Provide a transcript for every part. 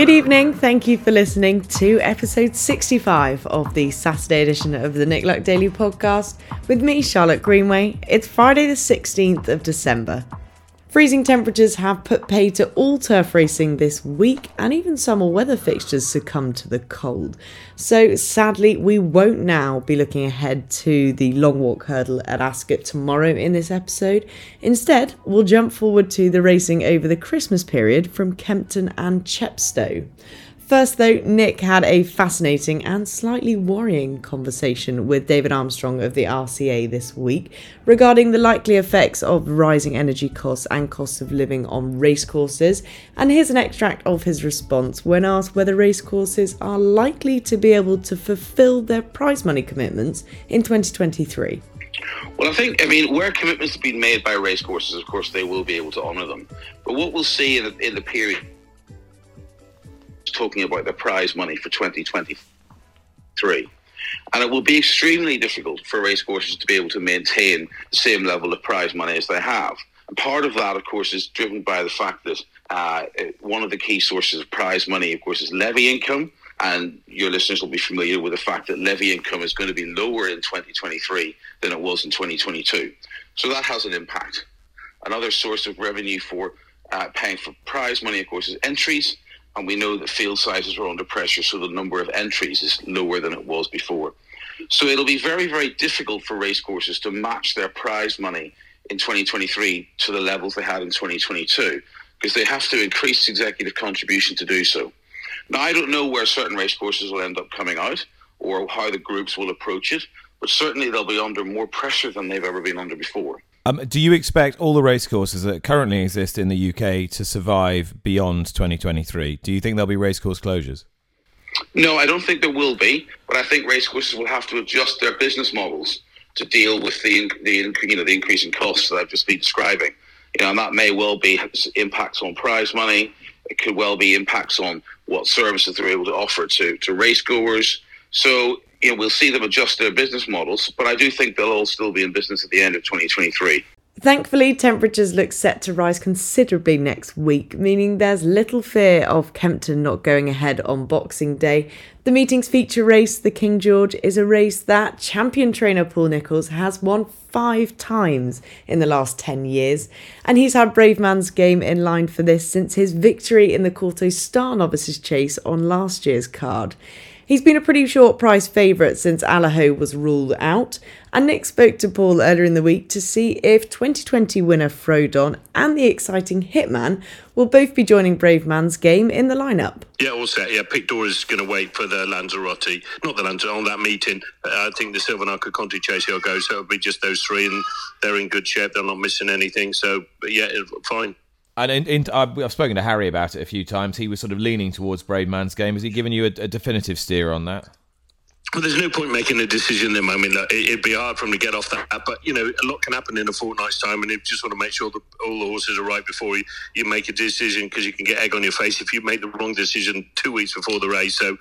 Good evening. Thank you for listening to episode 65 of the Saturday edition of the Nick Luck Daily podcast with me, Charlotte Greenway. It's Friday, the 16th of December. Freezing temperatures have put pay to all turf racing this week, and even summer weather fixtures succumb to the cold. So, sadly, we won't now be looking ahead to the long walk hurdle at Ascot tomorrow in this episode. Instead, we'll jump forward to the racing over the Christmas period from Kempton and Chepstow. First, though, Nick had a fascinating and slightly worrying conversation with David Armstrong of the RCA this week regarding the likely effects of rising energy costs and costs of living on racecourses. And here's an extract of his response when asked whether racecourses are likely to be able to fulfill their prize money commitments in 2023. Well, I think, I mean, where commitments have been made by racecourses, of course, they will be able to honour them. But what we'll see in the, in the period talking about the prize money for 2023. And it will be extremely difficult for racecourses to be able to maintain the same level of prize money as they have. And part of that, of course, is driven by the fact that uh, one of the key sources of prize money, of course, is levy income. And your listeners will be familiar with the fact that levy income is going to be lower in 2023 than it was in 2022. So that has an impact. Another source of revenue for uh, paying for prize money, of course, is entries and we know that field sizes are under pressure, so the number of entries is lower than it was before. So it'll be very, very difficult for racecourses to match their prize money in 2023 to the levels they had in 2022 because they have to increase executive contribution to do so. Now, I don't know where certain racecourses will end up coming out or how the groups will approach it, but certainly they'll be under more pressure than they've ever been under before. Um, do you expect all the racecourses that currently exist in the UK to survive beyond 2023? Do you think there'll be racecourse closures? No, I don't think there will be, but I think racecourses will have to adjust their business models to deal with the, the you know the increasing costs that I've just been describing. You know, and that may well be impacts on prize money. It could well be impacts on what services they're able to offer to to racegoers. So you know, we'll see them adjust their business models, but I do think they'll all still be in business at the end of 2023. Thankfully, temperatures look set to rise considerably next week, meaning there's little fear of Kempton not going ahead on Boxing Day. The meeting's feature race, the King George, is a race that champion trainer Paul Nicholls has won five times in the last 10 years, and he's had Bravemansgame in line for this since his victory in the Kauto Star Novices Chase on last year's card. He's been a pretty short price favourite since Allaho was ruled out, and Nick spoke to Paul earlier in the week to see if 2020 winner Frodon and the exciting Hitman will both be joining Bravemansgame in the lineup. Yeah, all set. Yeah, Pictor is going to wait for the Lanzarote, not the Lanzarote, on that meeting. Uh, I think the Silviniaco Conti chase he'll go, so it'll be just those three, and they're in good shape. They're not missing anything, so yeah, fine. And in, in, I've spoken to Harry about it a few times. He was sort of leaning towards Bravemansgame. Has he given you a, a definitive steer on that? Well, there's no point making a decision then. I mean, it'd be hard for him to get off that. But, you know, a lot can happen in a fortnight's time, and you just want to make sure that all the horses are right before you, you make a decision because you can get egg on your face if you make the wrong decision two weeks before the race. So,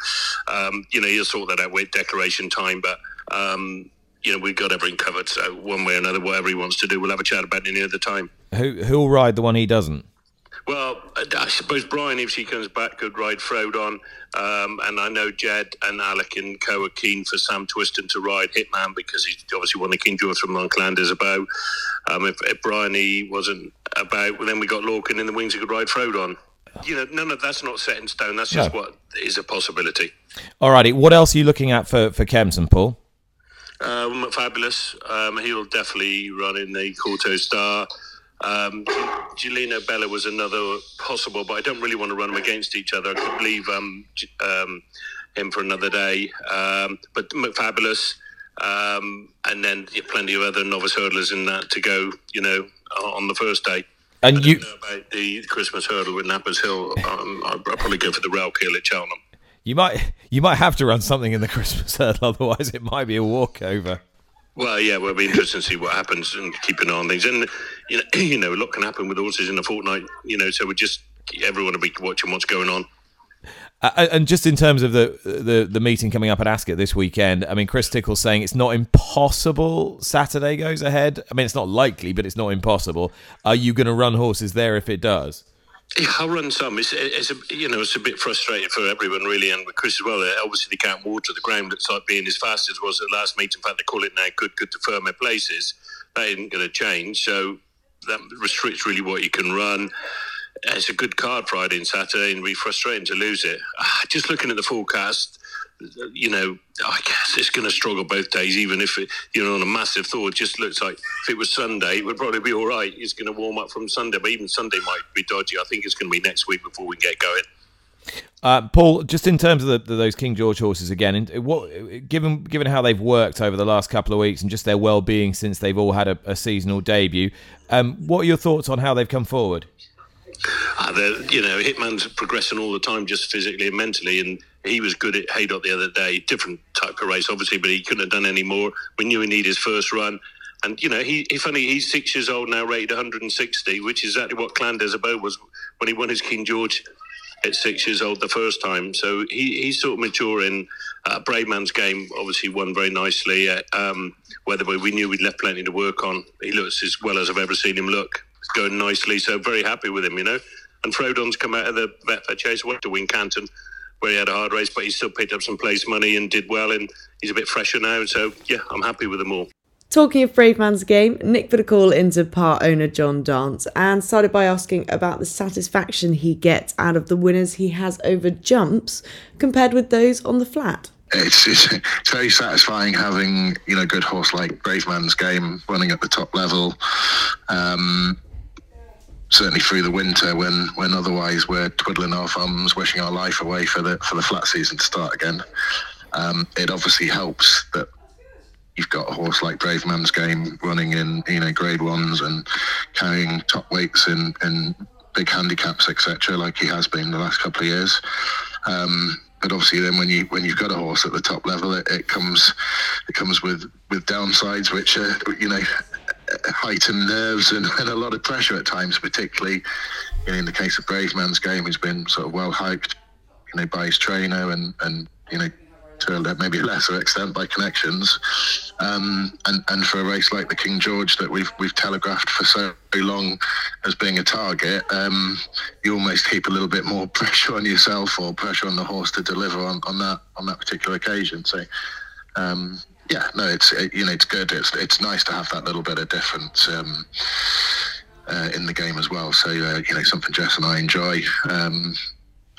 um, you know, you'll sort that out with declaration time. But, um, you know, we've got everything covered. So, one way or another, whatever he wants to do, we'll have a chat about it near the time. Who, who'll ride the one he doesn't? Well, I suppose Bryony, if she comes back, could ride Frodon. Um, and I know Jed and Alec and Co are keen for Sam Twiston to ride Hitman because he's obviously won the King George from Monklanders about. Um, if, if Bryony he wasn't about, well, then we got Lorcan in the wings who could ride Frodon. You know, none of that's not set in stone. That's just no. what is a possibility. Alrighty, what else are you looking at for for Kempton, Paul? Um, fabulous. Um, he'll definitely run in the Kauto Star. Um, Gelino Bello was another possible, but I don't really want to run them against each other. I could leave um, um, him for another day. Um, but Fabulous, um, and then yeah, plenty of other novice hurdlers in that to go, you know, on the first day. And you know about the Christmas hurdle with Knappers Hill, um, I'll probably go for the Relkeel at Cheltenham. You might you might have to run something in the Christmas hurdle, otherwise it might be a walkover. Well, yeah, well, it'll be interesting to see what happens and keep an eye on things. And you know, you know, a lot can happen with horses in a fortnight. You know, so we just everyone will be watching what's going on. Uh, and just in terms of the, the the meeting coming up at Ascot this weekend, I mean, Chris Stickels saying it's not impossible. Saturday goes ahead. I mean, it's not likely, but it's not impossible. Are you going to run horses there if it does? Yeah, I'll run some. It's, it's a, you know it's a bit frustrating for everyone really, and with Chris as well. Obviously, they can't water the ground. Looks like being as fast as it was at last meeting. In fact, they call it now good, good to firm their places. That isn't going to change. So that restricts really what you can run. It's a good card Friday and Saturday, and it'd be frustrating to lose it. Ah, just looking at the forecast, you know, I guess it's going to struggle both days, even if it, you know, on a massive thaw. It just looks like if it was Sunday, it would probably be all right. It's going to warm up from Sunday, but even Sunday might be dodgy. I think it's going to be next week before we get going. Uh, Paul, just in terms of the, the, those King George horses again, what given given how they've worked over the last couple of weeks and just their well being since they've all had a, a seasonal debut, um, what are your thoughts on how they've come forward? Uh, you know, Hitman's progressing all the time, just physically and mentally, and he was good at Haydock the other day. Different type of race, obviously, but he couldn't have done any more. We knew he needed his first run. And, you know, he, he funny, he's six years old now, rated 160, which is exactly what Clan des was when he won his King George at six years old the first time. So he, he's sort of maturing. Uh, Bravemansgame obviously won very nicely. Uh, um, Wetherby, we knew we'd left plenty to work on. He looks as well as I've ever seen him look. It's going nicely. So very happy with him, you know. And Frodon's come out of the Betfair Chase, to Wincanton where he had a hard race, but he still picked up some place money and did well. And he's a bit fresher now. So, yeah, I'm happy with them all. Talking of Bravemansgame, Nick put a call into part owner John Dance and started by asking about the satisfaction he gets out of the winners he has over jumps compared with those on the flat. It's, it's, it's very satisfying having you know good horse like Bravemansgame running at the top level. Um, certainly through the winter when when otherwise we're twiddling our thumbs, wishing our life away for the for the flat season to start again. Um, it obviously helps that you've got a horse like Bravemansgame running in you know grade ones and carrying top weights in in big handicaps etc. like he has been the last couple of years. Um, but obviously, then when you when you've got a horse at the top level, it, it comes it comes with with downsides, which are you know heightened nerves and, and, a lot of pressure at times, particularly you know, in the case of Bravemansgame, who's been sort of well hyped, you know, by his trainer and and you know to maybe a lesser extent by connections. Um, and and for a race like the King George that we've we've telegraphed for so long as being a target, um, you almost heap a little bit more pressure on yourself or pressure on the horse to deliver on, on that on that particular occasion. So. Um, yeah, no, it's it, you know it's good. It's it's nice to have that little bit of difference um, uh, in the game as well. So uh, you know something Jess and I enjoy, um,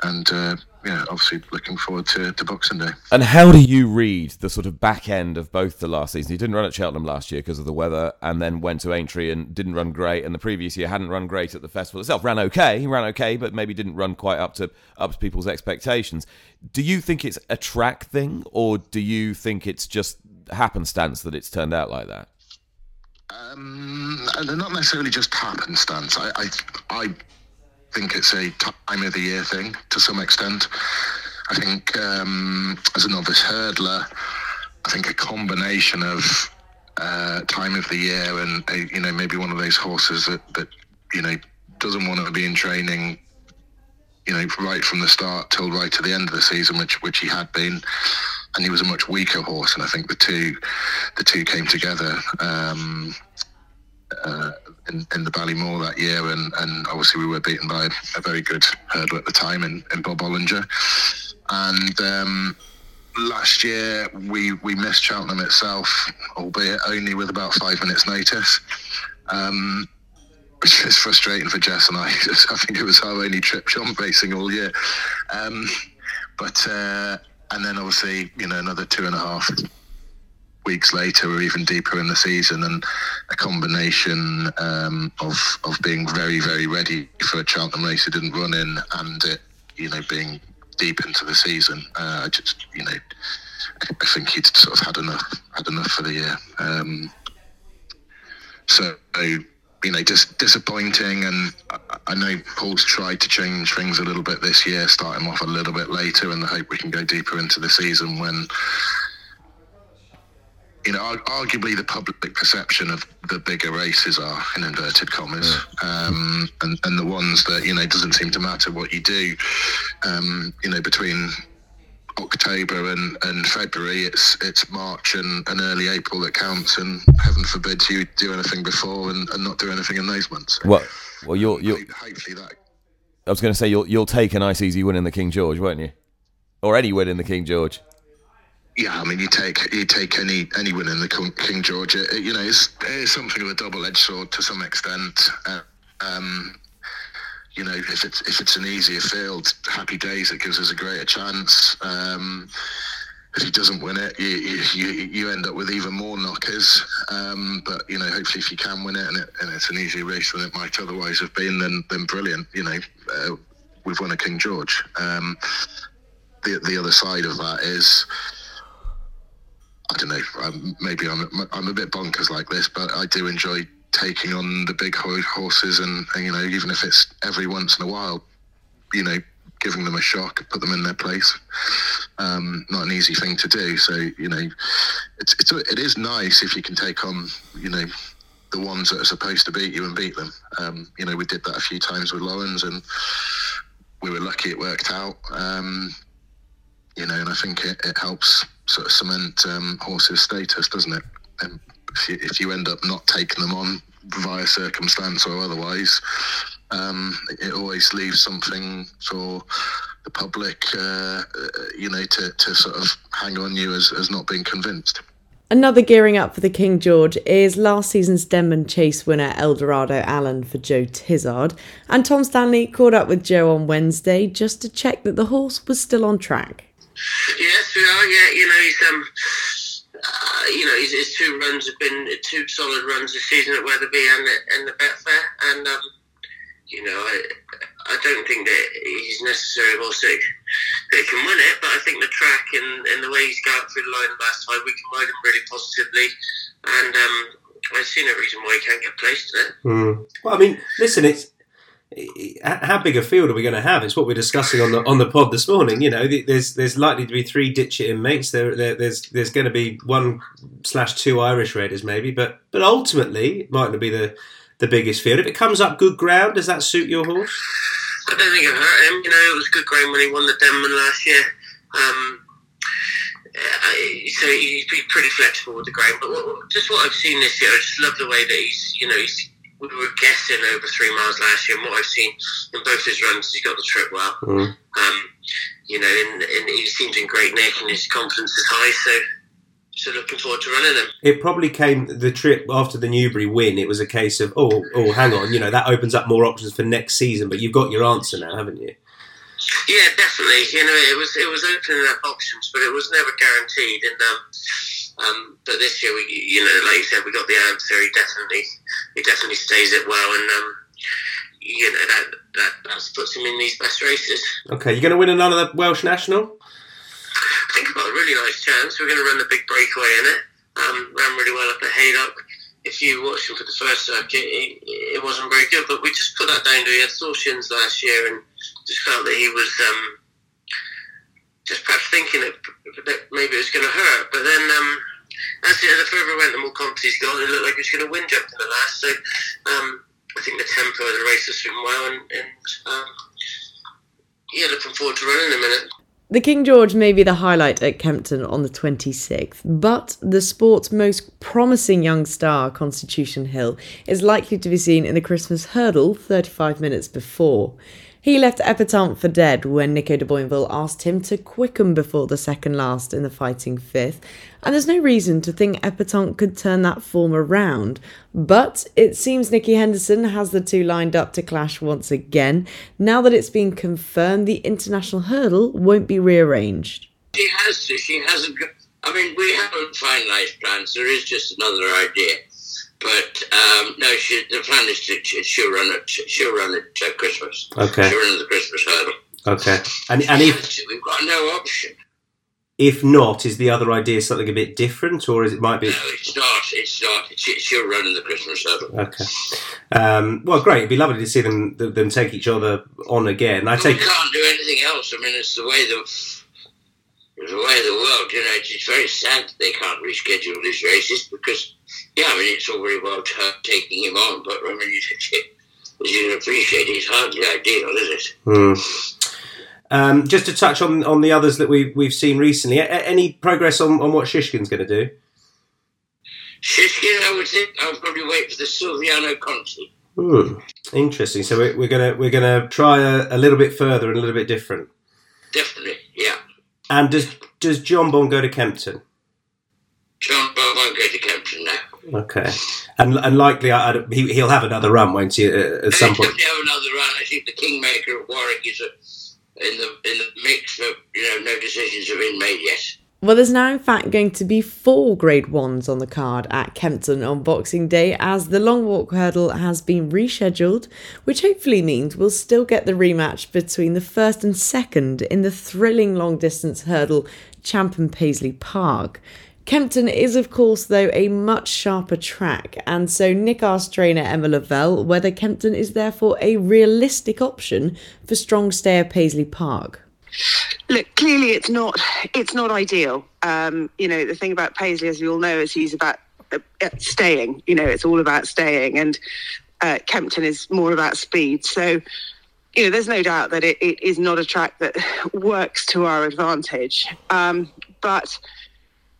and uh, yeah, obviously looking forward to, to Boxing Day. And how do you read the sort of back end of both the last season? He didn't run at Cheltenham last year because of the weather, and then went to Aintree and didn't run great. And the previous year hadn't run great at the festival itself. Ran okay, he ran okay, but maybe didn't run quite up to up to people's expectations. Do you think it's a track thing, or do you think it's just happenstance that it's turned out like that? Um, not necessarily just happenstance. I, I, I think it's a time of the year thing to some extent. I think um, as a novice hurdler, I think a combination of uh, time of the year and uh, you know maybe one of those horses that, that you know doesn't want to be in training you know right from the start till right to the end of the season which which he had been and he was a much weaker horse and I think the two the two came together um, uh, in, in the Ballymore that year, and, and obviously we were beaten by a very good hurdler at the time in, in Bob Olinger. And um, last year we we missed Cheltenham itself, albeit only with about five minutes' notice. Um, which is frustrating for Jess and I. I think it was our only trip jump racing all year. Um, but uh, and then obviously you know another two and a half weeks later or even deeper in the season, and a combination um, of of being very very ready for a Cheltenham race it didn't run in, and it you know being deep into the season. Uh, just you know, I think he'd sort of had enough had enough for the year. Um, so you know, just disappointing. And I know Paul's tried to change things a little bit this year, start him off a little bit later, in the hope we can go deeper into the season when you know, arguably the public perception of the bigger races are in inverted commas, um, and and the ones that you know doesn't seem to matter what you do, um, you know, between October and, and February, it's it's March and, and early April that counts, and heaven forbid you do anything before and, and not do anything in those months. Well, well, you'll you'll. Hopefully that. I was going to say you'll you'll take a nice easy win in the King George, won't you? Or any win in the King George. Yeah, I mean, you take you take any any win in the King George. It, you know, it's, it's something of a double edged sword to some extent. Uh, um, you know, if it's if it's an easier field, happy days. It gives us a greater chance. Um, if he doesn't win it, you, you, you end up with even more knockers. Um, but you know, hopefully, if you can win it and, it and, it's an easier race than it might otherwise have been, then then brilliant. You know, uh, we've won a King George. Um, the the other side of that is. I don't know. Maybe I'm I'm a bit bonkers like this, but I do enjoy taking on the big horses, and, and, you know, even if it's every once in a while, you know, giving them a shock, put them in their place. Um, not an easy thing to do. So you know, it's it's it is nice if you can take on you know the ones that are supposed to beat you and beat them. Um, you know, we did that a few times with Lawrence, and we were lucky it worked out. Um, you know, and I think it, it helps sort of cement um, horses' status, doesn't it? If you, if you end up not taking them on via circumstance or otherwise, um, it always leaves something for the public, uh, you know, to, to sort of hang on you as, as not being convinced. Another gearing up for the King George is last season's Denman Chase winner Eldorado Allen for Joe Tizzard, and Tom Stanley caught up with Joe on Wednesday just to check that the horse was still on track. Yes, we are. Yeah, you know, he's um, uh, you know, his, his, two runs have been two solid runs this season at Wetherby and and the Betfair, and um, you know, I, I don't think that he's necessarily sick that can win it, but I think the track and, and the way he's got through the line last time, we can ride him really positively, and um, I see no reason why he can't get placed it. Mm. Well, I mean, listen, it's how big a field are we going to have? It's what we're discussing on the on the pod this morning. You know, there's there's likely to be three Ditcheat inmates. There, there there's there's going to be one slash two Irish raiders maybe, but but ultimately it might not be the the biggest field. If it comes up good ground, does that suit your horse? I don't think it hurt him. You know, it was good ground when he won the Denman last year. Um, so he's pretty flexible with the ground. But what, just what I've seen this year, I just love the way that he's, you know, he's we were guessing over three miles last year, and what I've seen in both his runs, he's got the trip well. Mm. Um, you know, and, and, he seems in great nick, and his confidence is high. So, so looking forward to running him. It probably came the trip after the Newbury win. It was a case of oh, oh, hang on, you know that opens up more options for next season. But you've got your answer now, haven't you? Yeah, definitely. You know, it was it was opening up options, but it was never guaranteed. And um, um, but this year, we, you know, like you said, we got the answer. He definitely, he definitely stays it well, and um, you know that that that puts him in these best races. Okay, you're going to win another Welsh national. I think I've got a really nice chance. We're going to run the big breakaway in it. Um, ran really well up at Haydock. If you watched him for the first circuit, it, it wasn't very good, but we just put that down to he had sore shins last year and just felt that he was um, just perhaps thinking that maybe it was going to hurt. But then um, as the further went, the more confidence he's got. It looked like he was going to win jumping the last. So um, I think the tempo of the race has been well, and, and um, yeah, looking forward to running in a minute. The King George may be the highlight at Kempton on the 26th, but the sport's most promising young star, Constitution Hill, is likely to be seen in the Christmas hurdle 35 minutes before. He left Epatante for dead when Nico de Boinville asked him to quicken before the second last in the fighting fifth, and there's no reason to think Epatante could turn that form around. But it seems Nicky Henderson has the two lined up to clash once again. Now that it's been confirmed, the international hurdle won't be rearranged. She has to. She hasn't. I mean, we haven't finalised plans. There is just another idea. But um, no, she, the plan is to she'll run it. She'll run it at Christmas. Okay. She'll run the Christmas hurdle. Okay. And and if we've got no option. If not, is the other idea something a bit different, or is it might be? No, it's not. It's not. She, she'll run in the Christmas hurdle. Okay. Um, well, great. It'd be lovely to see them them take each other on again. I take. We can't do anything else. I mean, it's the way the it's the way of the world. You know, it's, it's very sad that they can't reschedule these races because, yeah, I mean, it's all very well t- taking him on, but I mean, as you can appreciate, it's hardly ideal, is it? Mm. Um, just to touch on on the others that we've we've seen recently, a- any progress on, on what Shishkin's going to do? Shishkin, I would think I'll probably wait for the Silviniaco Conti. Hmm. Interesting. So we're, we're gonna we're gonna try a, a little bit further and a little bit different. Definitely, yeah. And does does Jonbon go to Kempton? John won't go to. Okay. And and likely I, I, he, he'll have another run, won't he? At, at some He'll point. have another run. I think the Kingmaker of Warwick is a, in the in the mix, but you know, no decisions have been made yet. Well, there's now in fact going to be four Grade 1s on the card at Kempton on Boxing Day as the long walk hurdle has been rescheduled, which hopefully means we'll still get the rematch between the first and second in the thrilling long distance hurdle Champ and Paisley Park. Kempton is, of course, though, a much sharper track, and so Nick asked trainer Emma Lavelle whether Kempton is therefore a realistic option for strong stay at Paisley Park. Look, clearly it's not it's not ideal. Um, you know, the thing about Paisley, as we all know, is he's about uh, uh, staying. You know, it's all about staying, and uh, Kempton is more about speed. So, you know, there's no doubt that it, it is not a track that works to our advantage. Um, but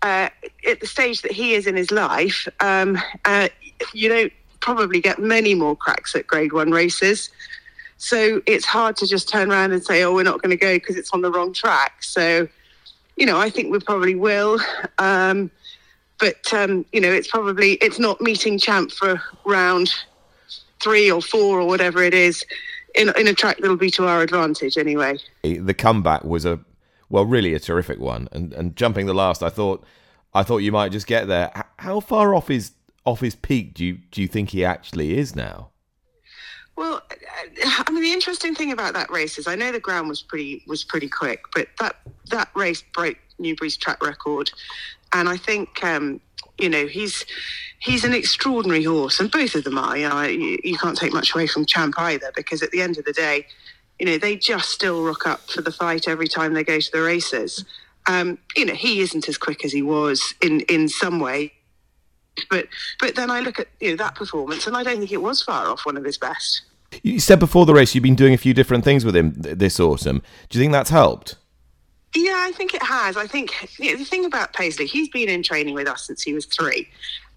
uh, at the stage that he is in his life, um, uh, you don't probably get many more cracks at Grade One races. So it's hard to just turn around and say, "Oh, we're not going to go because it's on the wrong track." So, you know, I think we probably will. Um, but um, you know, it's probably it's not meeting champ for round three or four or whatever it is in in a track that'll be to our advantage anyway. The comeback was a well, really a terrific one, and and jumping the last, I thought I thought you might just get there. How far off his off his peak do you do you think he actually is now? Well, I mean, the interesting thing about that race is I know the ground was pretty was pretty quick, but that that race broke Newbury's track record, and I think um, you know he's he's an extraordinary horse, and both of them are. You know, you, you can't take much away from Champ either, because at the end of the day, you know they just still rock up for the fight every time they go to the races. Um, you know, he isn't as quick as he was in in some way, but but then I look at you know that performance, and I don't think it was far off one of his best. You said before the race you've been doing a few different things with him th- this autumn. Do you think that's helped? Yeah, I think it has. I think you know, the thing about Paisley, he's been in training with us since he was three,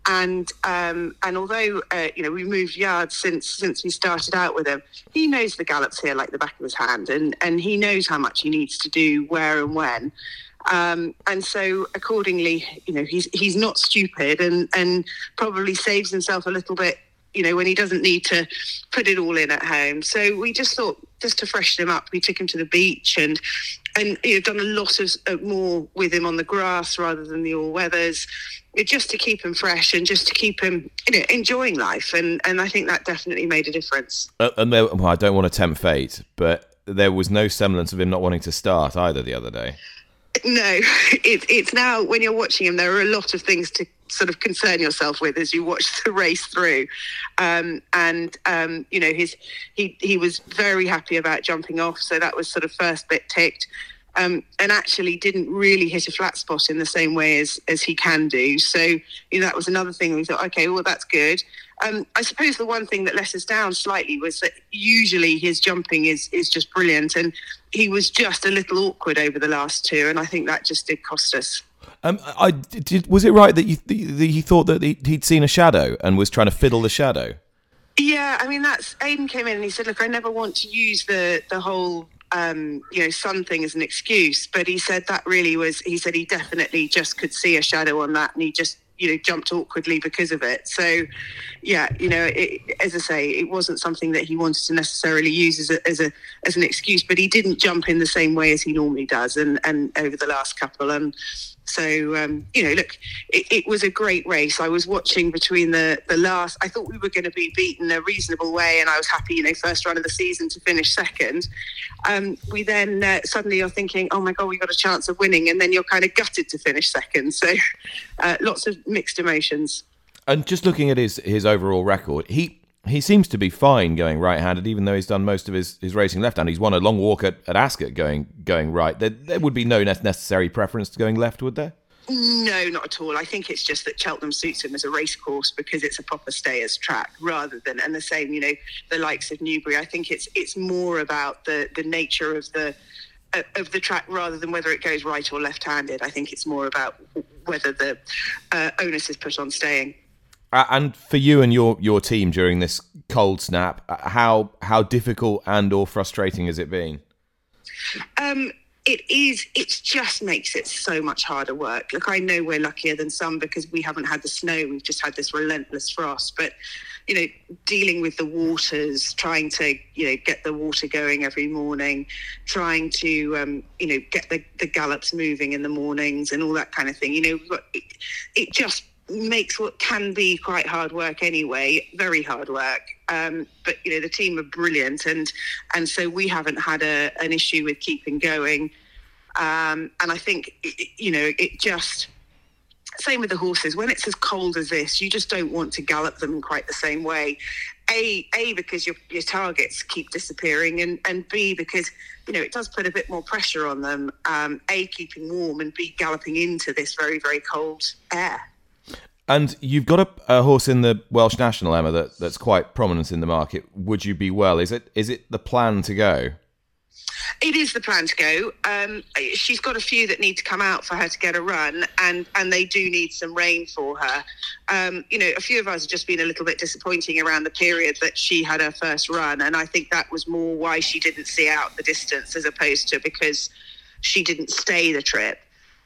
and um, and although uh, you know we moved yards since since we started out with him, he knows the gallops here like the back of his hand, and and he knows how much he needs to do where and when. Um, and so accordingly, you know, he's he's not stupid and and probably saves himself a little bit, you know, when he doesn't need to put it all in at home. So we just thought just to freshen him up, we took him to the beach and and you've done a lot of uh, more with him on the grass rather than the all weathers, just to keep him fresh and just to keep him you know enjoying life. And and I think that definitely made a difference. Uh, and there, well, I don't want to tempt fate, but there was no semblance of him not wanting to start either the other day. No, it's it's now when you're watching him, there are a lot of things to sort of concern yourself with as you watch the race through. Um, and um, you know, his he he was very happy about jumping off, so that was sort of first bit ticked. Um, and actually didn't really hit a flat spot in the same way as as he can do. So you know that was another thing. We thought, okay, well that's good. Um, I suppose the one thing that let us down slightly was that usually his jumping is is just brilliant, and he was just a little awkward over the last two, and I think that just did cost us. Um, I did. Was it right that you that he thought that he- he'd seen a shadow and was trying to fiddle the shadow? Yeah, I mean that's Aidan came in and he said, "Look, I never want to use the the whole um, you know sun thing as an excuse," but he said that really was. He said he definitely just could see a shadow on that, and he just you know jumped awkwardly because of it. So, yeah, you know, it, as I say, it wasn't something that he wanted to necessarily use as a as a as an excuse, but he didn't jump in the same way as he normally does, and and over the last couple and. So um, you know, look, it, it was a great race. I was watching between the the last. I thought we were going to be beaten a reasonable way, and I was happy. You know, first run of the season to finish second. Um, we then uh, suddenly are thinking, oh my god, we got a chance of winning, and then you're kind of gutted to finish second. So uh, lots of mixed emotions. And just looking at his his overall record, he he seems to be fine going right-handed, even though he's done most of his, his racing left-handed. He's won a long walk at, at Ascot going going right. There, there would be no necessary preference to going left, would there? No, not at all. I think it's just that Cheltenham suits him as a racecourse because it's a proper stayers track rather than and the same, you know, the likes of Newbury. I think it's it's more about the the nature of the of the track rather than whether it goes right or left-handed. I think it's more about whether the uh, onus is put on staying. And for you and your your team during this cold snap, uh, how how difficult and or frustrating has it been? Um, it is it just makes it so much harder work look i know we're luckier than some because we haven't had the snow we've just had this relentless frost but you know dealing with the waters trying to you know get the water going every morning trying to um, you know get the, the gallops moving in the mornings and all that kind of thing you know it, it just makes what can be quite hard work anyway very hard work. Um, but you know the team are brilliant and and so we haven't had a, an issue with keeping going. Um, and i think you know it just same with the horses. When it's as cold as this you just don't want to gallop them quite the same way. A a because your your targets keep disappearing and and b because you know it does put a bit more pressure on them. Um, a keeping warm and b galloping into this very very cold air and you've got a, a, horse in the Welsh National, Emma, that, that's quite prominent in the market. Would you be well? Is it is it the plan to go? It is the plan to go. Um, she's got a few that need to come out for her to get a run, and and they do need some rain for her. Um, you know, a few of us have just been a little bit disappointing around the period that she had her first run, and I think that was more why she didn't see out the distance as opposed to because she didn't stay the trip.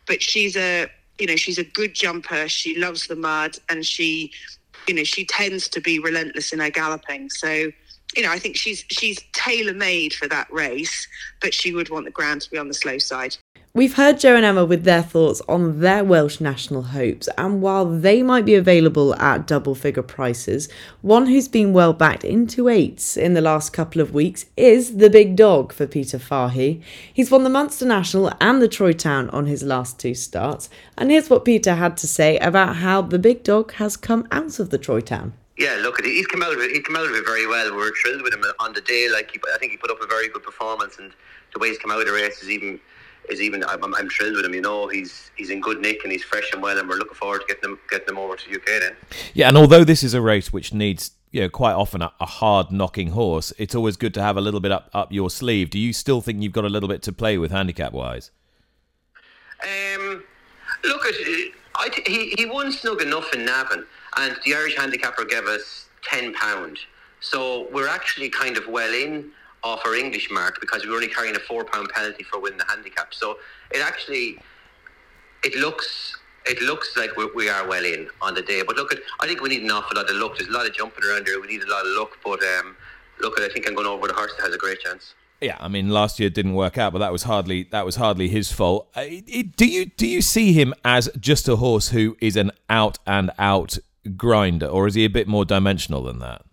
But she's a you know, she's a good jumper. She loves the mud, and she, you know, she tends to be relentless in her galloping. So, you know, I think she's she's tailor made for that race, but she would want the ground to be on the slow side. We've heard Joe and Emma with their thoughts on their Welsh national hopes, and while they might be available at double figure prices, one who's been well backed into eights in the last couple of weeks is the big dog for Peter Fahey. He's won the Munster National and the Troy Town on his last two starts, and here's what Peter had to say about how the big dog has come out of the Troy Town. Yeah, look, he's come out of it. He's come out of it very well. We are thrilled with him on the day. Like he, I think he put up a very good performance, and the way he's come out of the race is even is even I'm, I'm thrilled with him. You know, he's he's in good nick and he's fresh and well, and we're looking forward to getting him getting him over to UK then. Yeah, and although this is a race which needs you know quite often a, a hard knocking horse, it's always good to have a little bit up up your sleeve. Do you still think you've got a little bit to play with handicap wise? Um, look at I he he won snug enough in Navan, and the Irish handicapper gave us ten pound. So we're actually kind of well in off our English mark because we were only carrying a four pound penalty for winning the handicap. So it actually it looks it looks like we, we are well in on the day. But look at I think we need an awful lot of luck. There's a lot of jumping around here. We need a lot of luck. But um, look at I think I'm going over the horse that has a great chance. Yeah, I mean, last year didn't work out, but that was hardly that was hardly his fault. Uh, do you do you see him as just a horse who is an out and out grinder, or is he a bit more dimensional than that?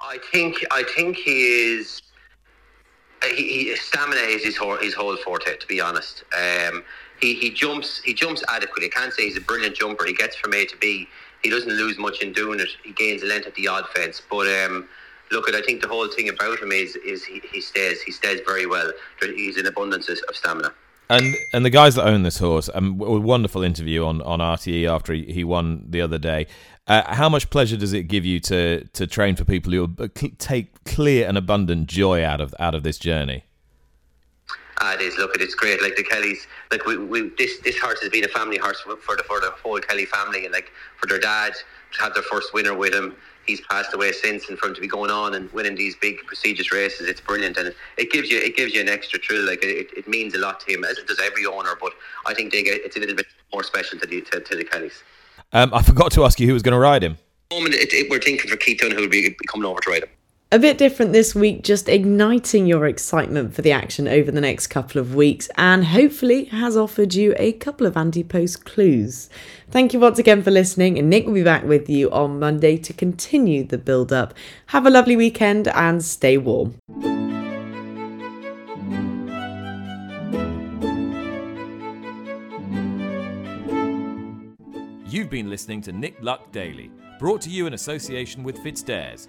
I think I think he is. He, he stamina is his whole, his whole forte. To be honest, um, he he jumps he jumps adequately. I can't say he's a brilliant jumper. He gets from A to B. He doesn't lose much in doing it. He gains length at the odd fence, but. Um, look at I think the whole thing about him is is he, he stays he stays very well. He's in abundance of stamina. And and the guys that own this horse, um, a wonderful interview on, on RTE after he, he won the other day. Uh, how much pleasure does it give you to to train for people who take clear and abundant joy out of out of this journey? Ah, it is. Look, it's great. Like the Kellys, like we, we this this horse has been a family horse for the for the whole Kelly family, and like for their dad to have their first winner with him he's passed away since, and for him to be going on and winning these big prestigious races, it's brilliant, and it gives you it gives you an extra thrill. Like it, it means a lot to him, as it does every owner. But I think they get it's a little bit more special to the to, to the Kellys. Um, I forgot to ask you who was going to ride him. Moment, it, it, we're thinking for Keith Dunn who will be coming over to ride him. A bit different this week, just igniting your excitement for the action over the next couple of weeks, and hopefully has offered you a couple of anti post clues. Thank you once again for listening, and Nick will be back with you on Monday to continue the build up. Have a lovely weekend and stay warm. You've been listening to Nick Luck Daily Brought to you in association with FitzDares,